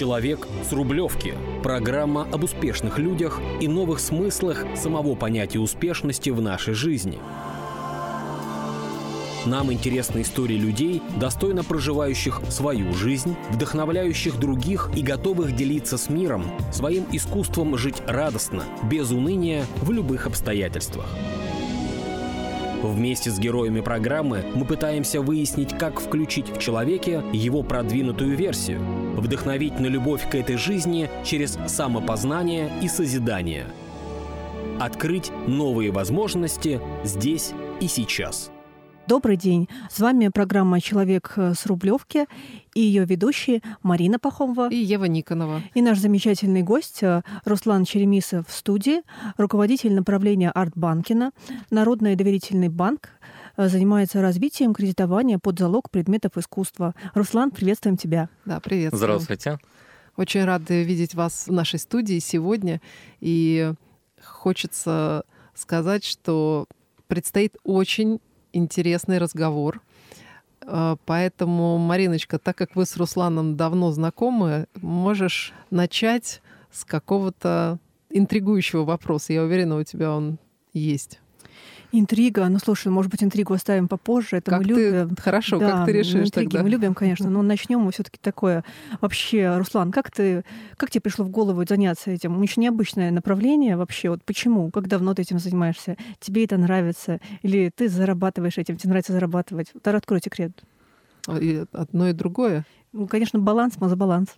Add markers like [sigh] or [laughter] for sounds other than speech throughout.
Человек с Рублевки. Программа об успешных людях и новых смыслах самого понятия успешности в нашей жизни. Нам интересны истории людей, достойно проживающих свою жизнь, вдохновляющих других и готовых делиться с миром своим искусством жить радостно, без уныния, в любых обстоятельствах. Вместе с героями программы мы пытаемся выяснить, как включить в человеке его продвинутую версию, вдохновить на любовь к этой жизни через самопознание и созидание. Открыть новые возможности здесь и сейчас. Добрый день. С вами программа «Человек с Рублевки» и ее ведущие Марина Пахомова и Ева Никонова. И наш замечательный гость э, Руслан Черемисов в студии, руководитель направления Артбанкина, Народный доверительный банк, э, занимается развитием кредитования под залог предметов искусства. Руслан, приветствуем тебя. Да, привет. Здравствуйте. Очень рады видеть вас в нашей студии сегодня. И хочется сказать, что предстоит очень интересный разговор. А, поэтому, Мариночка, так как вы с Русланом давно знакомы, можешь начать с какого-то интригующего вопроса. Я уверена, у тебя он есть. Интрига. Ну, слушай, может быть, интригу оставим попозже. Это как мы ты... любим. Хорошо, да, как ты решишь интриги тогда? мы любим, конечно. Но начнем мы все-таки такое. Вообще, Руслан, как ты, как тебе пришло в голову заняться этим? Очень необычное направление вообще. Вот почему? Как давно ты этим занимаешься? Тебе это нравится? Или ты зарабатываешь этим? Тебе нравится зарабатывать? Вот открой секрет. И одно и другое? Ну, конечно, баланс, мы за баланс.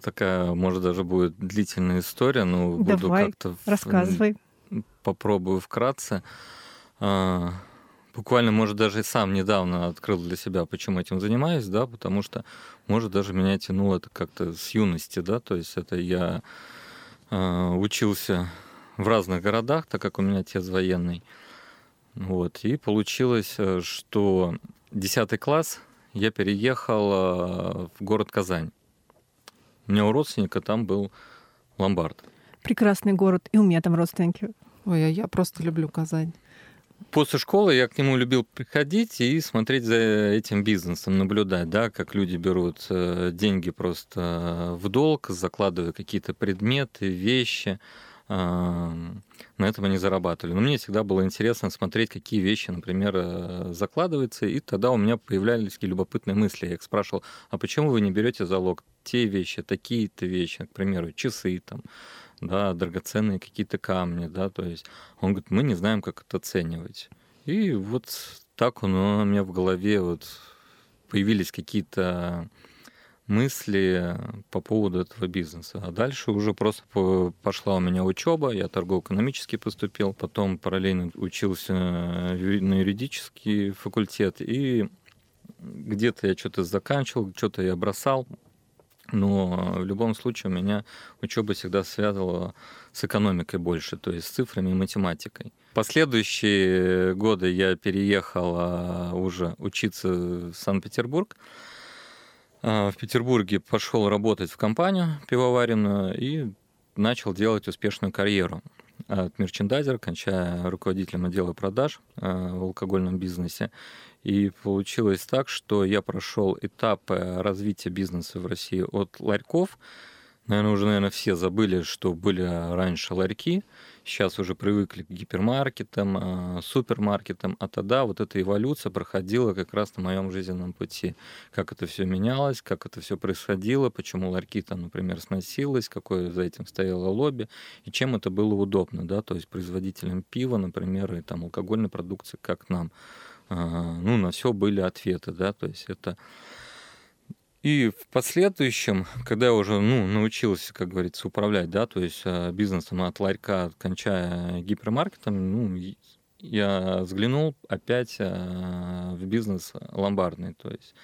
Такая, может, даже будет длительная история, но Давай, буду как-то... рассказывай. Попробую вкратце. А, буквально, может, даже и сам недавно открыл для себя, почему этим занимаюсь, да, потому что, может, даже меня тянуло это как-то с юности, да, то есть это я а, учился в разных городах, так как у меня отец военный, вот, и получилось, э, что 10 класс я переехал а, в город Казань. У меня у родственника там был ломбард. Прекрасный город, и у меня там родственники. Ой, а я просто люблю Казань. После школы я к нему любил приходить и смотреть за этим бизнесом, наблюдать, да, как люди берут э, деньги просто в долг, закладывая какие-то предметы, вещи. На этом они зарабатывали. Но мне всегда было интересно смотреть, какие вещи, например, э, закладываются. И тогда у меня появлялись такие любопытные мысли. Я их спрашивал, а почему вы не берете залог те вещи, такие-то вещи, к примеру, часы там, да, драгоценные какие-то камни, да, то есть он говорит, мы не знаем, как это оценивать. И вот так он, у меня в голове вот появились какие-то мысли по поводу этого бизнеса. А дальше уже просто пошла у меня учеба, я торгово-экономический поступил, потом параллельно учился на юридический факультет, и где-то я что-то заканчивал, что-то я бросал, но в любом случае у меня учеба всегда связывала с экономикой больше, то есть с цифрами и математикой. Последующие годы я переехал уже учиться в Санкт-Петербург. А, в Петербурге пошел работать в компанию пивоваренную и начал делать успешную карьеру. От мерчендайзера, кончая руководителем отдела продаж а, в алкогольном бизнесе. И получилось так, что я прошел этапы развития бизнеса в России от ларьков. Наверное, уже, наверное, все забыли, что были раньше ларьки. Сейчас уже привыкли к гипермаркетам, а, супермаркетам. А тогда вот эта эволюция проходила как раз на моем жизненном пути. Как это все менялось, как это все происходило, почему ларьки там, например, сносилось, какое за этим стояло лобби, и чем это было удобно, да, то есть производителям пива, например, и там алкогольной продукции, как нам ну, на все были ответы, да, то есть это... И в последующем, когда я уже ну, научился, как говорится, управлять, да, то есть а, бизнесом от ларька, кончая гипермаркетом, ну, я взглянул опять а, в бизнес ломбардный, то есть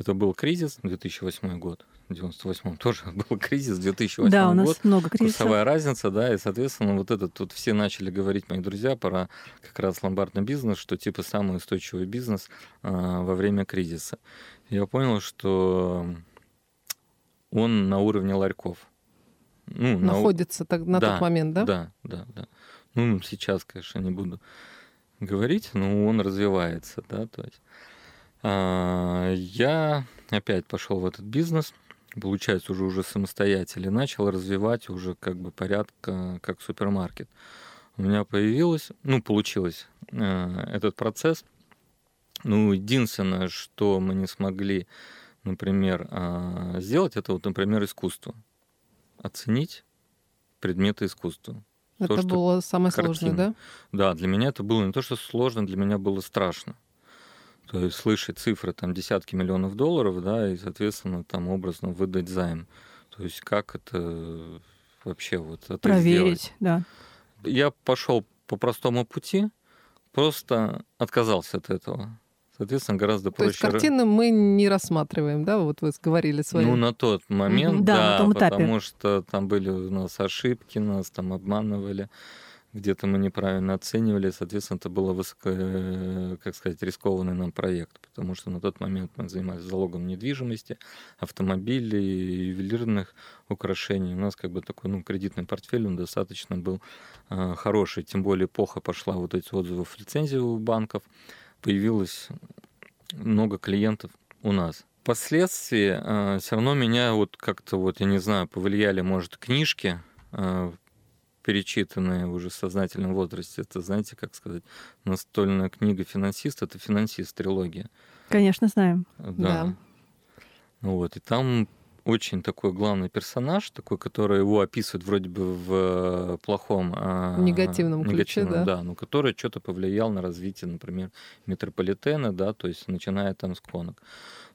это был кризис, 2008 год, в 98-м тоже [laughs] был кризис, 2008 да, у нас год. много кризисов. Курсовая разница, да, и, соответственно, вот это тут все начали говорить, мои друзья, про как раз ломбардный бизнес, что типа самый устойчивый бизнес а, во время кризиса. Я понял, что он на уровне ларьков. Ну, Находится на, так, на да, тот момент, да? Да, да, да. Ну, сейчас, конечно, не буду говорить, но он развивается, да, то есть. А, я опять пошел в этот бизнес, получается, уже уже самостоятельно, начал развивать уже как бы порядка, как супермаркет. У меня появилось, ну, получилось э, этот процесс. Ну, единственное, что мы не смогли, например, э, сделать, это вот, например, искусство. Оценить предметы искусства. Это То, было самое картина. сложное, да? Да, для меня это было не то, что сложно, для меня было страшно. То есть слышать цифры там десятки миллионов долларов, да, и, соответственно, там образно выдать займ. То есть как это вообще вот это сделать? Проверить, да. Я пошел по простому пути, просто отказался от этого. Соответственно, гораздо То есть проще. картины мы не рассматриваем, да? Вот вы говорили свои. Ну, на тот момент, Мгм. Да, на да, том этапе. потому что там были у нас ошибки, нас там обманывали, где-то мы неправильно оценивали, соответственно, это был высоко, э, как сказать, рискованный нам проект, потому что на тот момент мы занимались залогом недвижимости, автомобилей, ювелирных украшений. У нас как бы такой, ну, кредитный портфель, он достаточно был э, хороший, тем более эпоха пошла вот эти отзывы в лицензию у банков, появилось много клиентов у нас. Впоследствии все равно меня вот как-то вот, я не знаю, повлияли, может, книжки, перечитанные уже в сознательном возрасте. Это, знаете, как сказать, настольная книга «Финансист» — это «Финансист» трилогия. Конечно, знаем. Да. Да. Вот, и там очень такой главный персонаж, такой, который его описывает вроде бы в э, плохом... а, Негативном ключе, негативном, да. да, но который что-то повлиял на развитие, например, метрополитена, да, то есть начиная там с конок.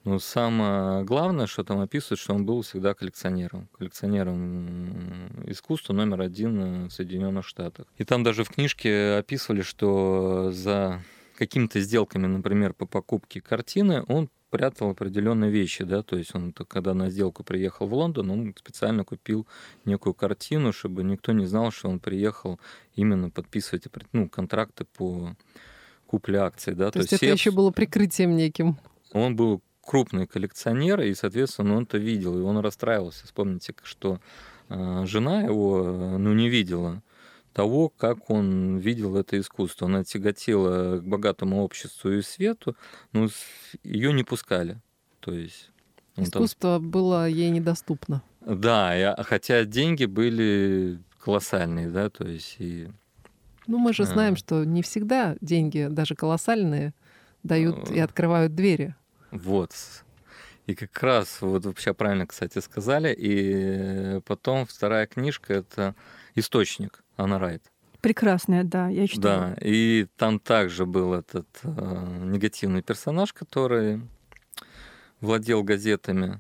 Но самое главное, что там описывает, что он был всегда коллекционером. Коллекционером искусства номер один в Соединенных Штатах. И там даже в книжке описывали, что за какими-то сделками, например, по покупке картины, он прятал определенные вещи, да, то есть он, то, когда на сделку приехал в Лондон, он специально купил некую картину, чтобы никто не знал, что он приехал именно подписывать ну, контракты по купле акций, да, То есть это все еще было прикрытием неким. он был крупный коллекционер, и, соответственно, он это видел, и он расстраивался. Вспомните, что э, жена его, э, ну, не видела того, как он видел это искусство. Она тяготела к богатому обществу и свету, но ее не пускали. То есть... он там- Искусство было ей недоступно. Да, и, а- хотя деньги были колоссальные, да, то есть и Ну, мы же А. знаем, что не всегда деньги, даже колоссальные, дают и открывают двери. Вот. И как раз, вот вообще правильно, кстати, сказали. И потом вторая книжка — это «Источник» Анна Райт. Прекрасная, да, я читала. Да, и там также был этот э, негативный персонаж, который владел газетами.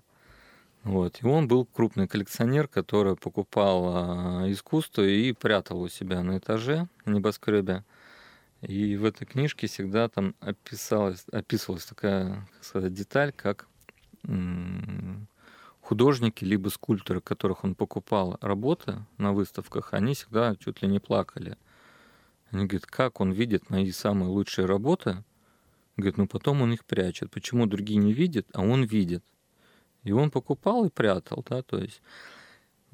Вот. И он был крупный коллекционер, который покупал э, искусство и прятал у себя на этаже в небоскребе. И в этой книжке всегда там описалась, описывалась такая, как сказать, деталь, как художники либо скульпторы, которых он покупал работы на выставках, они всегда чуть ли не плакали. Они говорят, как он видит мои самые лучшие работы? Говорит, ну потом он их прячет. Почему другие не видят, а он видит? И он покупал и прятал, да, то есть.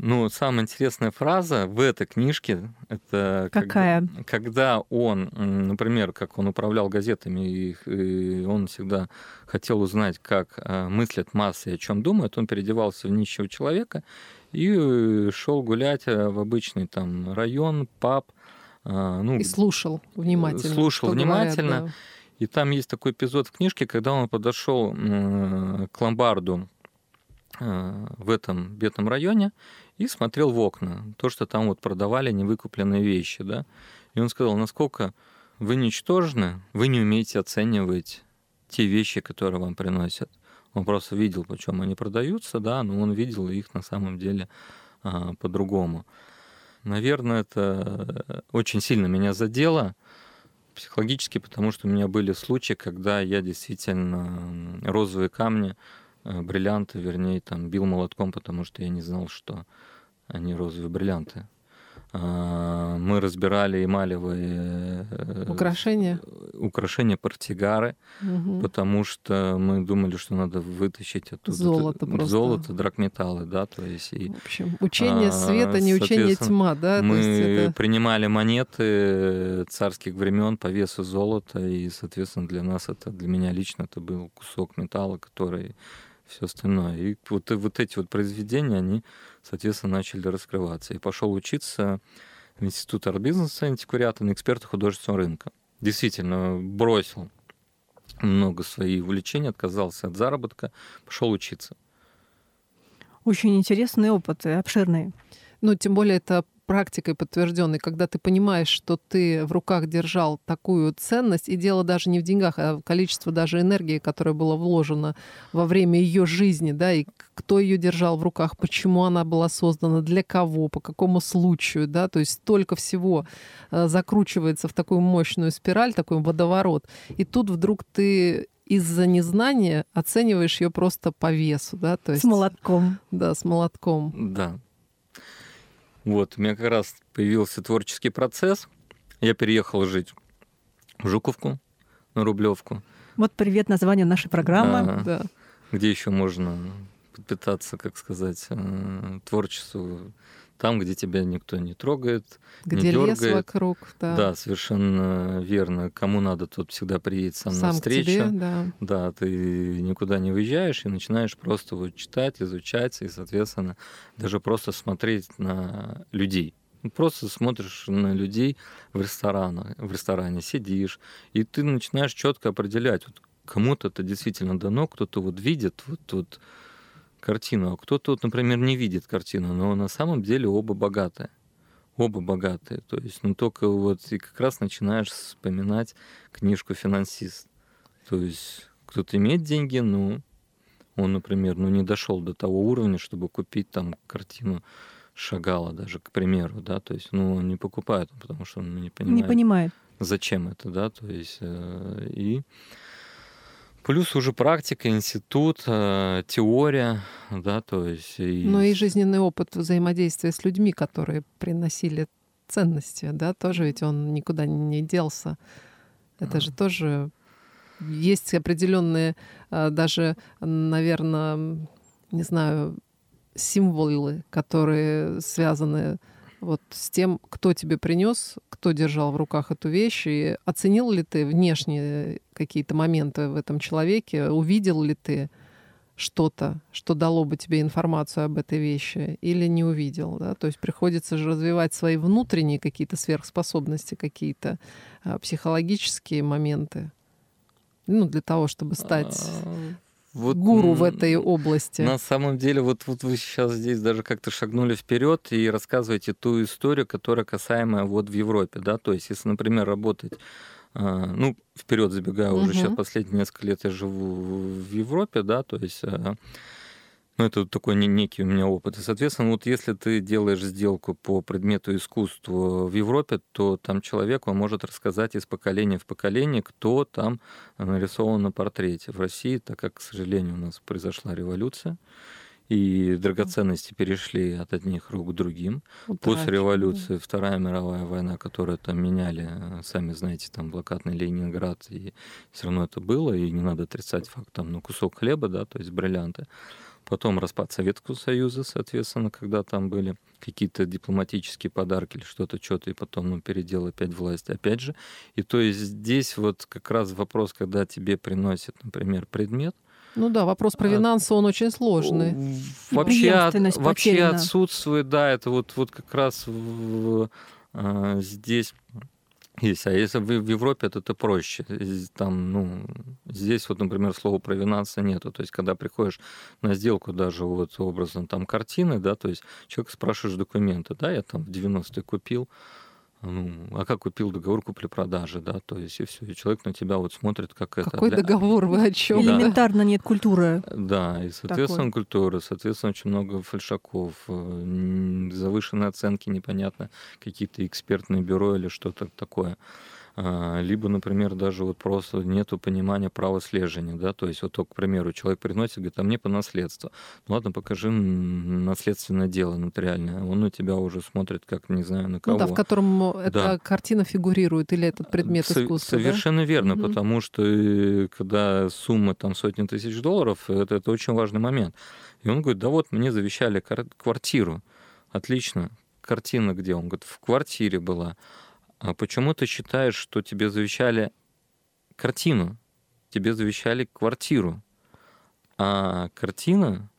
Ну, самая интересная фраза в этой книжке это Какая? Когда, когда он, например, как он управлял газетами, и, и он всегда хотел узнать, как а, мыслят массы и о чем думают, он переодевался в нищего человека и шел гулять э, в обычный там район, паб, а, ну, И слушал внимательно. слушал что говорят, внимательно. да. и там есть такой эпизод в книжке, когда он подошел к ломбарду э, в этом бедном районе и смотрел в окна, то, что там вот продавали невыкупленные вещи, да. И он сказал, насколько вы ничтожны, вы не умеете оценивать те вещи, которые вам приносят. Он просто видел, почем они продаются, да, но он видел их на самом деле а, по-другому. Наверное, это очень сильно меня задело психологически, потому что у меня были случаи, когда я действительно розовые камни, бриллианты, вернее, там бил молотком, потому что я не знал, что они розовые бриллианты. А, Мы разбирали эмалевые э, Украшения. украшения портсигары, Мгм. потому что мы думали, что надо вытащить оттуда Золото просто. золото, драгметаллы, да, то есть и В общем, учение А, света, не учение тьма, да? Мы это- принимали монеты царских времен по весу золота, и, соответственно, для нас это, для меня лично, это был кусок металла, который все остальное. И вот, вот эти вот произведения, они, соответственно, начали раскрываться. И пошел учиться в Институт арт-бизнеса антиквариата на эксперта художественного рынка. Действительно, бросил много своих увлечений, отказался от заработка, пошел учиться. Очень интересный опыт обширный. Ну, тем более это практикой подтвержденный, когда ты понимаешь, что ты в руках держал такую ценность, и дело даже не в деньгах, а в количество даже энергии, которая была вложена во время ее жизни, да, и кто ее держал в руках, почему она была создана, для кого, по какому случаю, да, то есть столько всего э, закручивается в такую мощную спираль, такой водоворот, и тут вдруг ты из-за незнания оцениваешь ее просто по весу, да, то есть... С молотком. Да, с молотком. Да, вот, у меня как раз появился творческий процесс. Я переехал жить в Жуковку, на Рублевку. Вот привет названию нашей программы. Да. да. Где еще можно подпитаться, как сказать, э, творчеству там, где тебя никто не трогает, где не лес дергает. вокруг, да. Да, совершенно верно. Кому надо, тот всегда приедет сам, сам на встречу. Тебе, да. да, ты никуда не выезжаешь и начинаешь просто вот читать, изучать и, соответственно, даже просто смотреть на людей. Ну, просто смотришь на людей в ресторане, в ресторане сидишь, и ты начинаешь четко определять, вот кому-то это действительно дано, кто-то вот видит вот, вот картину, а кто-то, вот, например, не видит картину, но на самом деле оба богатые. Оба богатые. То есть, ну только вот и как раз начинаешь вспоминать книжку «Финансист». То есть кто-то имеет деньги, но он, например, ну не дошел до того уровня, чтобы купить там картину Шагала даже, к примеру, да, то есть, ну, он не покупает, потому что он не понимает. Не понимает. Зачем это, да, то есть, э, и Плюс уже практика, институт, э, теория, да, то есть... И... Ну и жизненный опыт взаимодействия с людьми, которые приносили ценности, да, тоже ведь он никуда не делся. Это же тоже есть определенные э, даже, наверное, не знаю, символы, которые связаны вот с тем, кто тебе принес, кто держал в руках эту вещь, и оценил ли ты внешние какие-то моменты в этом человеке, увидел ли ты что-то, что дало бы тебе информацию об этой вещи, или не увидел, да? То есть приходится же развивать свои внутренние какие-то сверхспособности, какие-то а, психологические моменты, ну, для того, чтобы стать а, вот гуру в этой области. На самом деле, вот, вот вы сейчас здесь даже как-то шагнули вперед и рассказываете ту историю, которая касаемая вот в Европе, да, то есть если, например, работать а, ну, вперед забегая, уже сейчас последние несколько лет я живу в Европе, да, то есть а, ну, это такой некий у меня опыт. И, соответственно, вот если ты делаешь сделку по предмету искусства в Европе, то там человек он может рассказать из поколения в поколение, кто там нарисован на портрете. В России, так как, к сожалению, у нас произошла революция, и драгоценности перешли от одних рук к другим. Утрачен, После революции. Вторая мировая война, которую там меняли, сами знаете, там блокадный Ленинград, и все равно это было, и не надо отрицать факт, там, ну, кусок хлеба, да, то есть бриллианты потом распад Советского Союза, соответственно, когда там были какие-то дипломатические подарки или что-то, что-то, и потом ну, передел опять власть, опять же. И то есть здесь вот как раз вопрос, когда тебе приносят, например, предмет, ну да, вопрос про финансы, он очень сложный. Вообще, от, вообще отсутствует, да, это вот, вот как раз в, а, здесь есть. А если в, в Европе, то это проще. Там, ну, здесь вот, например, слова провинанса нету. То есть, когда приходишь на сделку, даже вот образом там картины, да, то есть человек спрашиваешь документы, да, я там в 90-е купил, ну, а как купил договор купли-продажи, да, то есть и все, и человек на тебя вот смотрит, как Какой это. Какой договор, вы о чем? Элементарно нет культуры. Да, и, соответственно, такой. культура, соответственно, очень много фальшаков, э, завышенные оценки, непонятно, какие-то экспертные бюро или что-то такое. А, либо, например, даже вот просто нету понимания права слежения, да, то есть вот, к примеру, человек приносит, говорит, а мне по наследству. Ну ладно, покажи наследственное дело нотариальное. Он на тебя уже смотрит как, не знаю, на кого. Ну да, в котором эта да. картина фигурирует или этот предмет Со- искусства. Совершенно да? верно, угу. потому что э, когда сумма там сотни тысяч долларов, это, это очень важный момент. И он говорит, да вот, мне завещали квартиру. Отлично. Картина где? Он говорит, в квартире была. А почему ты считаешь, что тебе завещали картину? Тебе завещали квартиру. А картина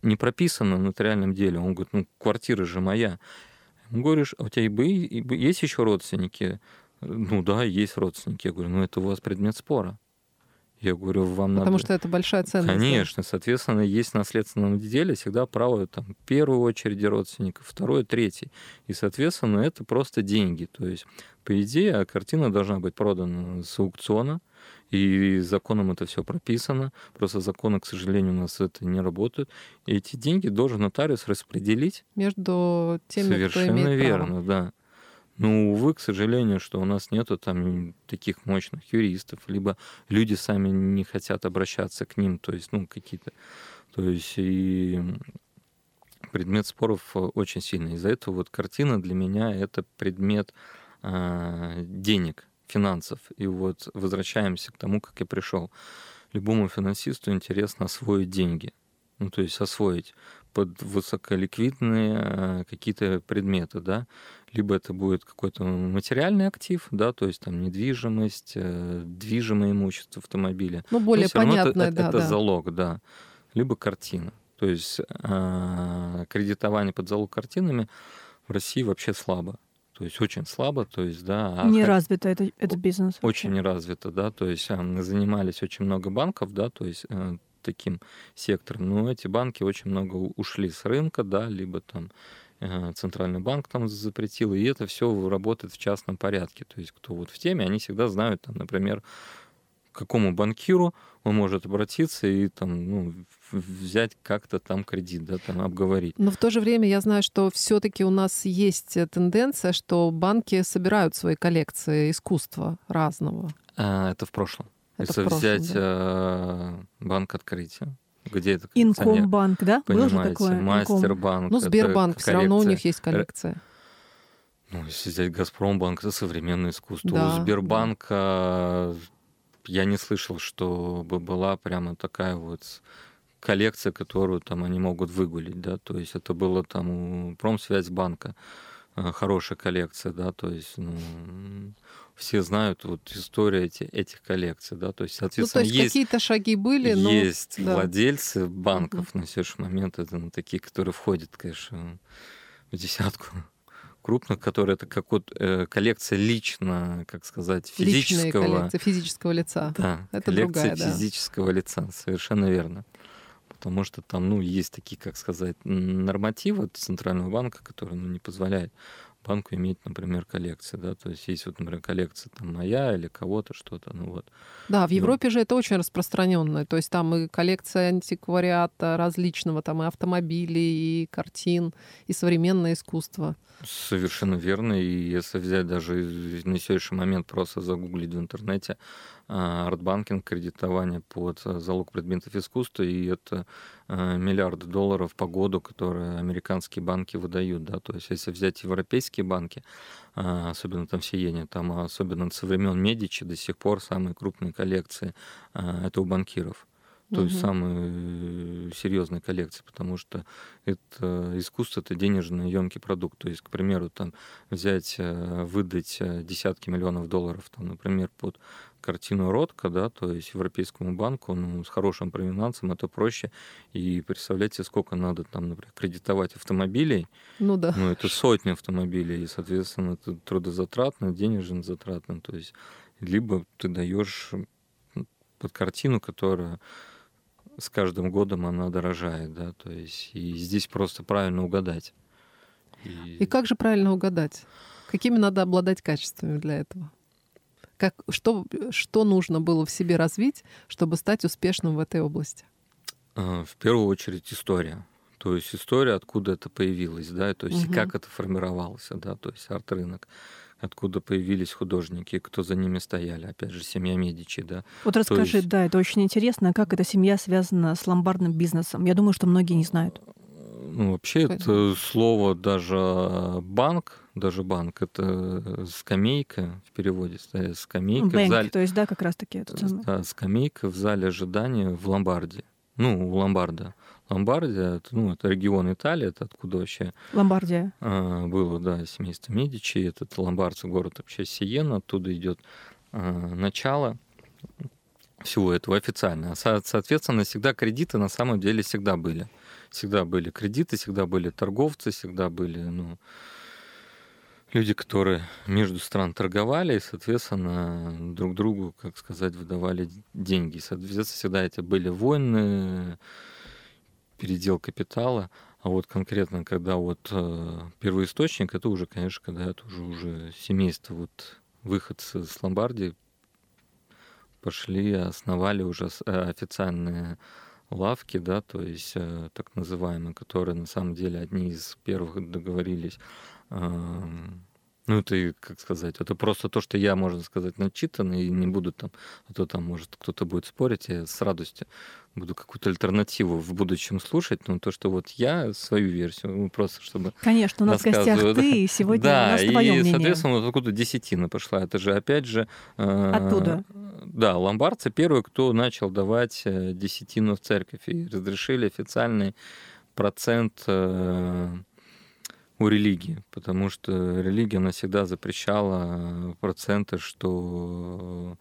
не прописана в нотариальном деле. Он говорит, ну, квартира же моя. Говоришь, а у тебя и есть еще родственники? Ну да, есть родственники. Я говорю, ну это у вас предмет спора. Я говорю, вам Потому надо... что это большая ценность. Конечно, соответственно, есть в наследственном деле всегда право там, первой очереди родственников, второй, третий. И, соответственно, это просто деньги. То есть, по идее, картина должна быть продана с аукциона, и законом это все прописано. Просто законы, к сожалению, у нас это не работают. И эти деньги должен нотариус распределить. Между теми, Совершенно кто имеет верно, право. да. Ну, увы, к сожалению, что у нас нету там таких мощных юристов, либо люди сами не хотят обращаться к ним, то есть, ну, какие-то... То есть и предмет споров очень сильный. Из-за этого вот картина для меня это предмет э, денег, финансов. И вот возвращаемся к тому, как я пришел. Любому финансисту интересно освоить деньги. Ну, то есть освоить под высоколиквидные э, какие-то предметы, да, либо это будет какой-то материальный актив, да, то есть там недвижимость, э, движимое имущество автомобиля. Ну, более понятное, это, да, это да. залог, да, либо картина. То есть э, кредитование под залог картинами в России вообще слабо. То есть очень слабо, то есть, да. а Не хо- развито это, этот бизнес. вообще. очень не развито, да, то есть занимались очень много банков, да, то есть таким сектором, но эти банки очень много ушли с рынка, да, либо там э, центральный банк там запретил, и это все работает в частном порядке, то есть кто вот в теме, они всегда знают, там, например, к какому банкиру он может обратиться и там, ну, взять как-то там кредит, да, там обговорить. Но в то же время я знаю, что все-таки у нас есть э, тенденция, что банки собирают свои коллекции искусства разного. А, это в прошлом. Это Если взять да. э, банк открытия, где это? Инкомбанк, да? Был же Понимаете, такое? Мастербанк. Ну, Сбербанк, все равно у них есть коллекция. Ну, если взять Газпромбанк, это современное искусство. Да, У Сбербанка я не слышал, чтобы была прямо такая вот коллекция, которую там они могут выгулить, да, то есть это было там у Промсвязьбанка э, хорошая коллекция, да, то есть ну, все знают вот историю эти, этих коллекций, да, то есть, Ну, то соответственно, есть, есть, какие-то шаги были, но... есть да. владельцы банков на сегодняшний момент, это ну, такие, которые входят, конечно, в десятку [laughs] крупных, которые это как вот э, коллекция лично, как сказать, Личные физического, коллекции физического лица. да, [laughs] Это коллекция другая, да. физического лица, совершенно верно. Потому что там, ну, есть такие, как сказать, нормативы Центрального банка, которые ну, не позволяют банку иметь, например, коллекции, да, то есть есть вот, например, коллекция там моя или кого-то, что-то, ну вот. Да, в Ну. Европе же это очень распространенное. То есть там и коллекция антиквариата различного, там и автомобилей, и картин, и современное искусство. Совершенно верно. И если взять даже на сегодняшний момент просто загуглить в интернете а, art banking, кредитование под а, залог предметов искусства, и это а, миллиарды долларов по году, которые американские банки выдают. Да? То есть если взять европейские банки, а, особенно там Сиене, там особенно со времен Медичи до сих пор самые крупные коллекции а, это у банкиров. То есть Мгм. самые серьезные коллекции, потому что это искусство это денежно емкий продукт. То есть, к примеру, там взять, э, выдать э, десятки миллионов долларов, там, например, под картину Ротко, да, то есть Европейскому банку, ну, с хорошим провинансом это проще. И представляете, сколько надо там, например, кредитовать автомобилей, Ну да. ну, это сотни автомобилей, и, соответственно, это трудозатратно, денежно затратно. То есть, либо ты даешь под картину, которая с каждым годом она дорожает, да, то есть, и здесь просто правильно угадать. И как же правильно угадать? Какими надо обладать качествами для этого? Как, что, что нужно было в себе развить, чтобы стать успешным в этой области? А, В первую очередь история. То есть история, откуда это появилось, да, то есть и Мгм. как это формировалось, да, то есть арт-рынок, откуда появились художники, кто за ними стояли, опять же, семья Медичи, да. Вот расскажи, есть- да, это очень интересно, как эта семья связана с ломбардным бизнесом. Я думаю, что многие не знают. Ну, вообще, Понятно. это слово даже банк, даже банк, это скамейка в переводе, да, скамейка в Бэнк, зале, то есть, да, как раз-таки это самое. да, скамейка в зале ожидания в Ломбарде. Ну, у Ломбарда. Ломбардия, это, ну, это регион Италии, это откуда вообще Ломбардия. а, было, да, семейство Медичи, этот ломбардцы, город вообще Сиена, оттуда идет а, начало. всего этого официально. Со- Соответственно, всегда кредиты на самом деле всегда были. Всегда были кредиты, всегда были торговцы, всегда были, ну, люди, которые между стран торговали и, соответственно, друг другу, как сказать, выдавали деньги. Соответственно, всегда это были войны, передел капитала. А вот конкретно, когда вот э, первоисточник, это уже, конечно, когда это уже, уже семейство, вот выходцы с Ломбардии пошли, основали уже э, официальные лавки, да, то есть э, так называемые, которые на самом деле одни из первых договорились. эм, Ну, это, и, как сказать, это просто то, что я, можно сказать, начитан, и не буду там, а то там, может, кто-то будет спорить, я с радостью буду какую-то альтернативу в будущем слушать, но то, что вот я свою версию, ну, просто чтобы Конечно, у нас в гостях да. ты, и сегодня да, у нас и, твое мнение. соответственно, вот откуда десятина пошла. Это же, опять же... э, Оттуда. Да, ломбардцы первые, кто начал давать э, десятину в церковь. И разрешили официальный процент э, у религии. Потому что религия, она всегда запрещала проценты, что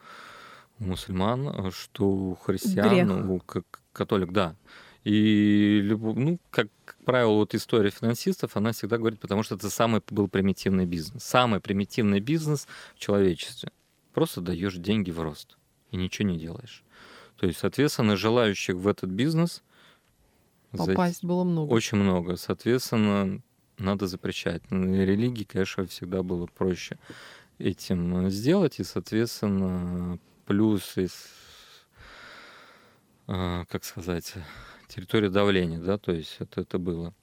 у мусульман, что у христиан, Грех. у католик, да. И, ну, как, как правило, вот история финансистов, она всегда говорит, потому что это самый был примитивный бизнес. Самый примитивный бизнес в человечестве. Просто даешь деньги в рост и ничего не делаешь. То есть, соответственно, желающих в этот бизнес Попасть было много. очень много. Соответственно, надо запрещать. Ну, Религии, конечно, всегда было проще этим сделать. И, соответственно, плюс из, а, как сказать, территория давления, да, то есть это, это было.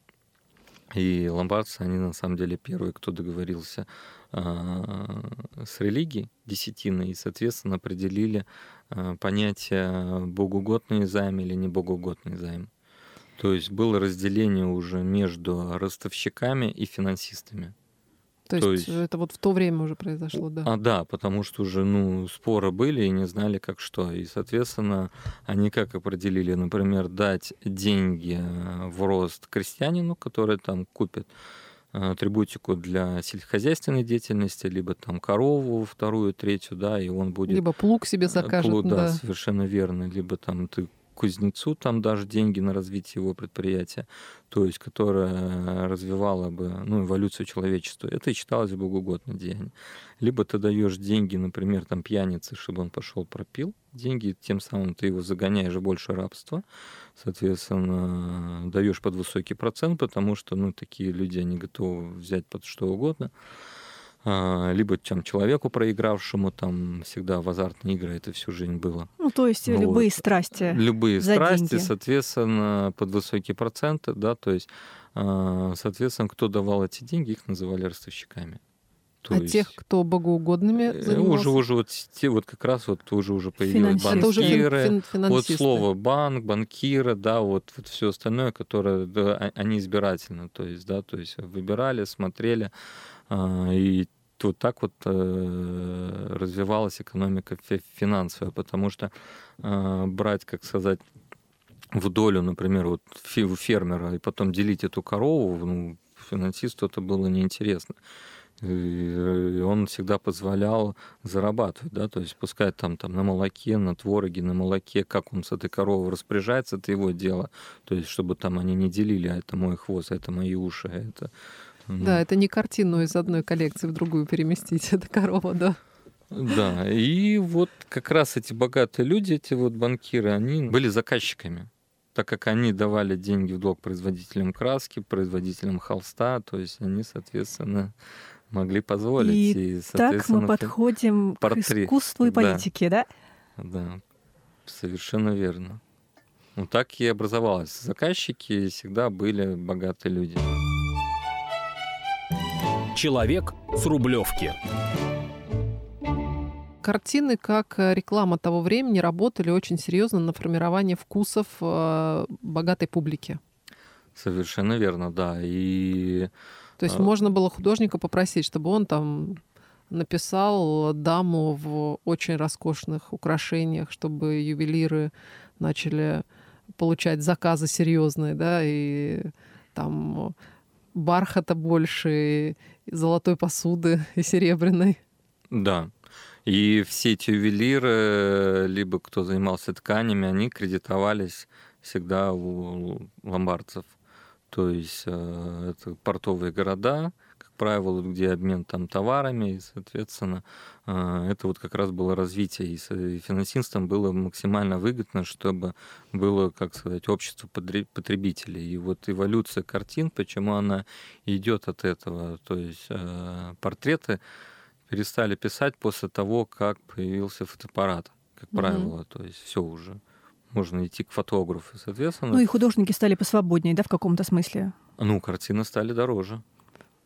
И ломбардцы, они на самом деле первые, кто договорился а, с религией десятиной, и, соответственно, определили понятие богоугодный займ или не богоугодный займ. То есть было разделение уже между ростовщиками и финансистами. То, то есть, есть- это вот в то время уже произошло, да. А, да, потому что уже, ну, споры были и не знали, как что. И, соответственно, они как определили, например, дать деньги э, в рост крестьянину, который там купит э, атрибутику для сельскохозяйственной деятельности, либо там корову вторую, третью, да, и он будет... Либо плуг себе э, закажет, плуг, да. да, совершенно верно. Либо там ты кузнецу там дашь деньги на развитие его предприятия, то есть которое развивало бы ну, эволюцию человечества, это и считалось богоугодное деяние. Либо ты даешь деньги, например, там пьянице, чтобы он пошел пропил деньги, тем самым ты его загоняешь в больше рабства, соответственно, даешь под высокий процент, потому что ну, такие люди, они готовы взять под что угодно. А, либо там человеку проигравшему там всегда в азартные игры это всю жизнь было. Ну, то есть Вот. любые страсти. Любые за страсти, деньги. соответственно, под высокие проценты, да, то есть, а, соответственно, кто давал эти деньги, их называли ростовщиками. То а есть, тех, кто богоугодными э, занимался? уже уже вот те вот как раз вот уже уже появились это уже фин- банкиры, фин- вот слово банк, банкиры, да, вот, вот все остальное, которое да, а- они избирательно, то есть, да, то есть выбирали, смотрели, и вот так вот э, развивалась экономика фи- финансовая, потому что э, брать, как сказать, в долю, например, вот фермера, и потом делить эту корову, ну, финансисту это было неинтересно. И он всегда позволял зарабатывать, да, то есть пускай там, там на молоке, на твороге, на молоке, как он с этой коровой распоряжается, это его дело. То есть чтобы там они не делили, а это мой хвост, а это мои уши, а это... Да, это не картину из одной коллекции в другую переместить, [laughs] это корова, да. Да, и вот как раз эти богатые люди, эти вот банкиры, они были заказчиками, так как они давали деньги в долг производителям краски, производителям холста, то есть они, соответственно, могли позволить. И Так мы подходим к портрет, искусству и да. политике, да? Да, совершенно верно. Ну так и образовалось. Заказчики всегда были богатые люди. Человек с Рублевки. Картины, как э, реклама того времени, работали очень серьезно на формирование вкусов э, богатой публики. Совершенно верно, да. И То есть А. можно было художника попросить, чтобы он там написал даму в очень роскошных украшениях, чтобы ювелиры начали получать заказы серьезные, да, и там бархата больше, золотой посуды, [laughs] и серебряной. Да. И все эти ювелиры, либо кто занимался тканями, они кредитовались всегда у ломбардцев. То есть э, это портовые города, правило, где обмен там товарами, и, соответственно, э, это вот как раз было развитие, и финансистам было максимально выгодно, чтобы было, как сказать, общество потребителей. И вот эволюция картин, почему она идет от этого, то есть э, портреты перестали писать после того, как появился фотоаппарат, как угу. правило, то есть все уже можно идти к фотографу, соответственно. Ну и художники стали посвободнее, да, в каком-то смысле? Ну, картины стали дороже.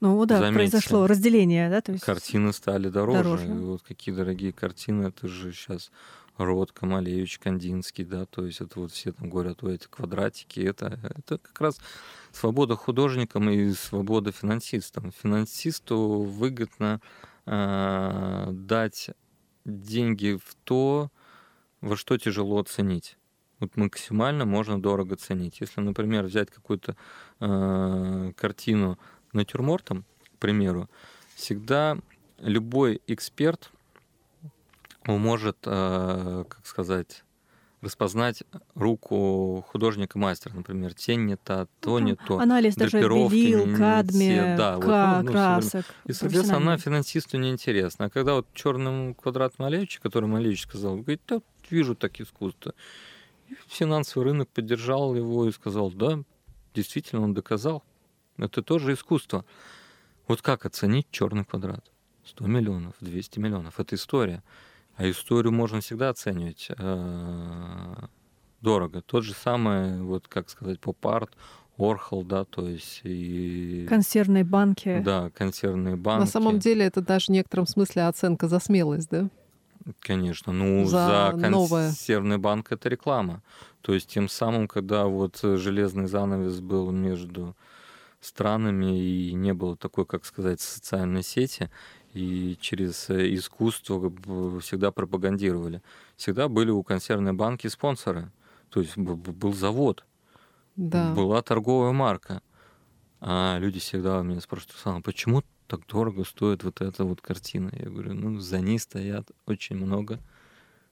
Ну да, Заметьте. произошло разделение, да? То есть картины стали дороже. дороже. И вот какие дорогие картины, это же сейчас Ротко, Малевич, Кандинский, да, то есть это вот все там говорят, о, эти квадратики, это, это как раз свобода художникам и свобода финансистам. Финансисту выгодно э, дать деньги в то, во что тяжело оценить вот максимально можно дорого ценить. Если, например, взять какую-то э, картину натюрмортом, к примеру, всегда любой эксперт может, э, как сказать, распознать руку художника-мастера, например, тень не та, то не то. Анализ даже белил, кадмия, да, вот, ну, ну, красок. И, соответственно, она финансисту неинтересна. А когда вот черным квадрат Малевича, который Малевич сказал, говорит, да, вижу так искусство финансовый рынок поддержал его и сказал, да, действительно он доказал. Это тоже искусство. Вот как оценить черный квадрат? 100 миллионов, 200 миллионов. Это история. А историю можно всегда оценивать э, дорого. Тот же самый, вот как сказать, поп-арт, Орхол, да, то есть и... Консервные банки. Да, консервные банки. На самом деле это даже в некотором смысле оценка за смелость, да? Конечно, ну за, за консервный новое. банк это реклама. То есть тем самым, когда вот железный занавес был между странами и не было такой, как сказать, социальной сети, и через искусство всегда пропагандировали. Всегда были у консервной банки спонсоры. То есть был завод, да. была торговая марка. А люди всегда меня спрашивают, Руслан, почему так дорого стоит вот эта вот картина. Я говорю, ну, за ней стоят очень много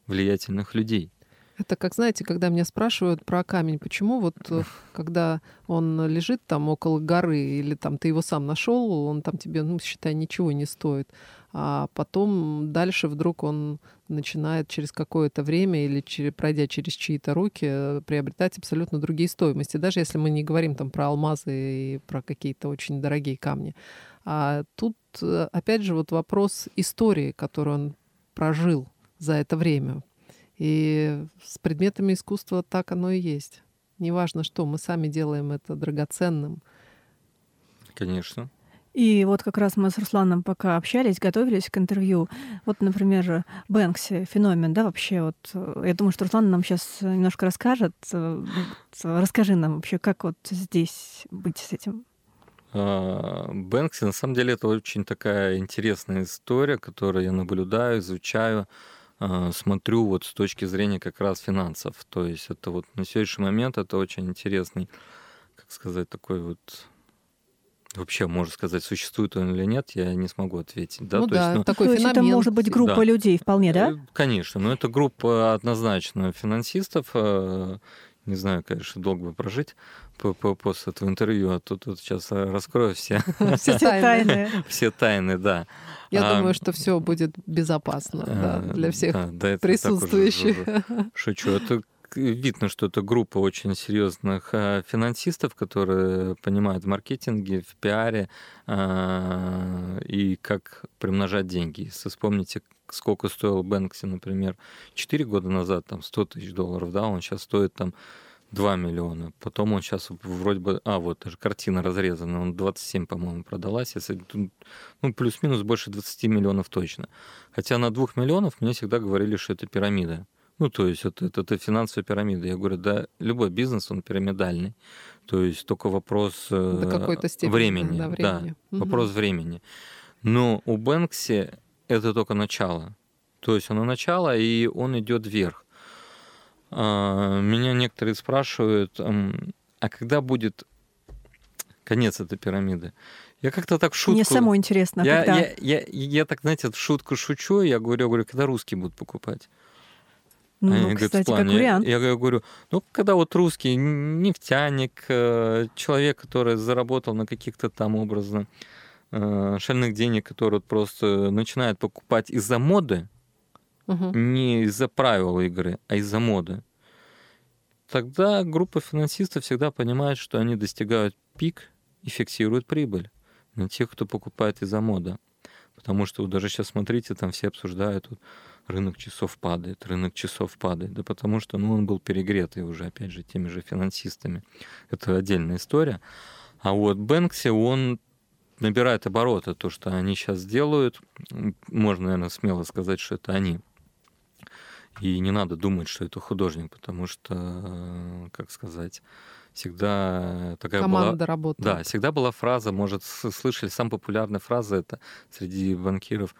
влиятельных людей. Это как, знаете, когда меня спрашивают про камень, почему вот э, когда он лежит там около горы, или там ты его сам нашел, он там тебе, ну, считай, ничего не стоит. А потом дальше вдруг он начинает через какое-то время или через, пройдя через чьи-то руки э, приобретать абсолютно другие стоимости. Даже если мы не говорим там про алмазы и про какие-то очень дорогие камни. А тут, э, опять же, вот вопрос истории, которую он прожил за это время. И с предметами искусства так оно и есть. Неважно что, мы сами делаем это драгоценным. Конечно. И вот как раз мы с Русланом пока общались, готовились к интервью. Вот, например, Бэнкси, феномен, да, вообще вот. Э, я думаю, что Руслан нам сейчас немножко расскажет. Э, расскажи нам вообще, как вот здесь быть с этим. А, Бэнкси, на самом деле, это очень такая интересная история, которую я наблюдаю, изучаю, смотрю вот с точки зрения как раз финансов. То есть это вот на сегодняшний момент это очень интересный, как сказать, такой вот вообще, можно сказать, существует он или нет, я не смогу ответить. Да? Ну то да, есть, ну, такой То феномен. есть это может быть группа да. людей вполне, да? Э, конечно, но это группа однозначно финансистов, э, не знаю, конечно, долго бы прожить после этого интервью, а тут вот сейчас раскрою все, [laughs] все [laughs] тайны. Все тайны, да. Я а, думаю, что все будет безопасно да, э, для всех да, да, присутствующих. Шучу. Это видно, что это группа очень серьезных а, финансистов, которые понимают в маркетинге, в пиаре а, и как примножать деньги. Если вспомните, сколько стоил Бэнкси, например, 4 года назад, там 100 тысяч долларов, да, он сейчас стоит там 2 миллиона. Потом он сейчас вроде бы... А, вот, даже картина разрезана. Он 27, по-моему, продалась. Если, ну, плюс-минус больше 20 миллионов точно. Хотя на 2 миллионов мне всегда говорили, что это пирамида. Ну, то есть это, это, это финансовая пирамида. Я говорю, да, любой бизнес, он пирамидальный. То есть только вопрос э, До какой-то степени, времени. Да, времени. Да, угу. вопрос времени. Но у Бэнкси это только начало. То есть оно начало, и он идет вверх. А, меня некоторые спрашивают, а когда будет конец этой пирамиды. Я как-то так в шутку... Мне самой интересно, я, когда... я, я, я так, знаете, в шутку шучу, я говорю, говорю, когда русские будут покупать. Ну, Они говорят, в кстати, как вариант. Я говорю, ну, когда вот русский нефтяник, э, человек, который заработал на каких-то там образно шальных денег, который вот просто начинает покупать из-за моды, Мгм. не из-за правил игры, а из-за моды, тогда группа финансистов всегда понимает, что они достигают пик и фиксируют прибыль на тех, кто покупает из-за мода. Потому что вот даже сейчас смотрите, там все обсуждают, вот, рынок часов падает, рынок часов падает. Да потому что ну, он был перегретый уже, опять же, теми же финансистами. Это отдельная история. А вот Бэнкси, он набирает обороты. То, что они сейчас делают, можно, наверное, смело сказать, что это они. И не надо думать, что это художник, потому что, э, как сказать, всегда такая была... Команда работает. Да, всегда была фраза, может, слышали, самая популярная фраза это среди банкиров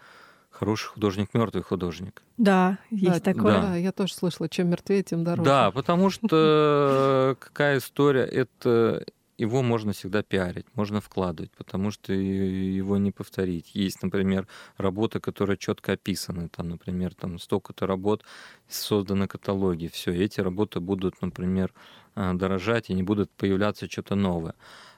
«хороший художник, мертвый художник». Да, есть Да, такое. Да, я тоже слышала, чем мертвее, тем дороже. Да, потому что какая история, это его можно всегда пиарить, можно вкладывать, потому что его не повторить. Есть, например, работы, которые четко описаны, там, например, там столько-то работ созданы каталоги, все, эти работы будут, например, а, дорожать и не будут появляться что-то новое.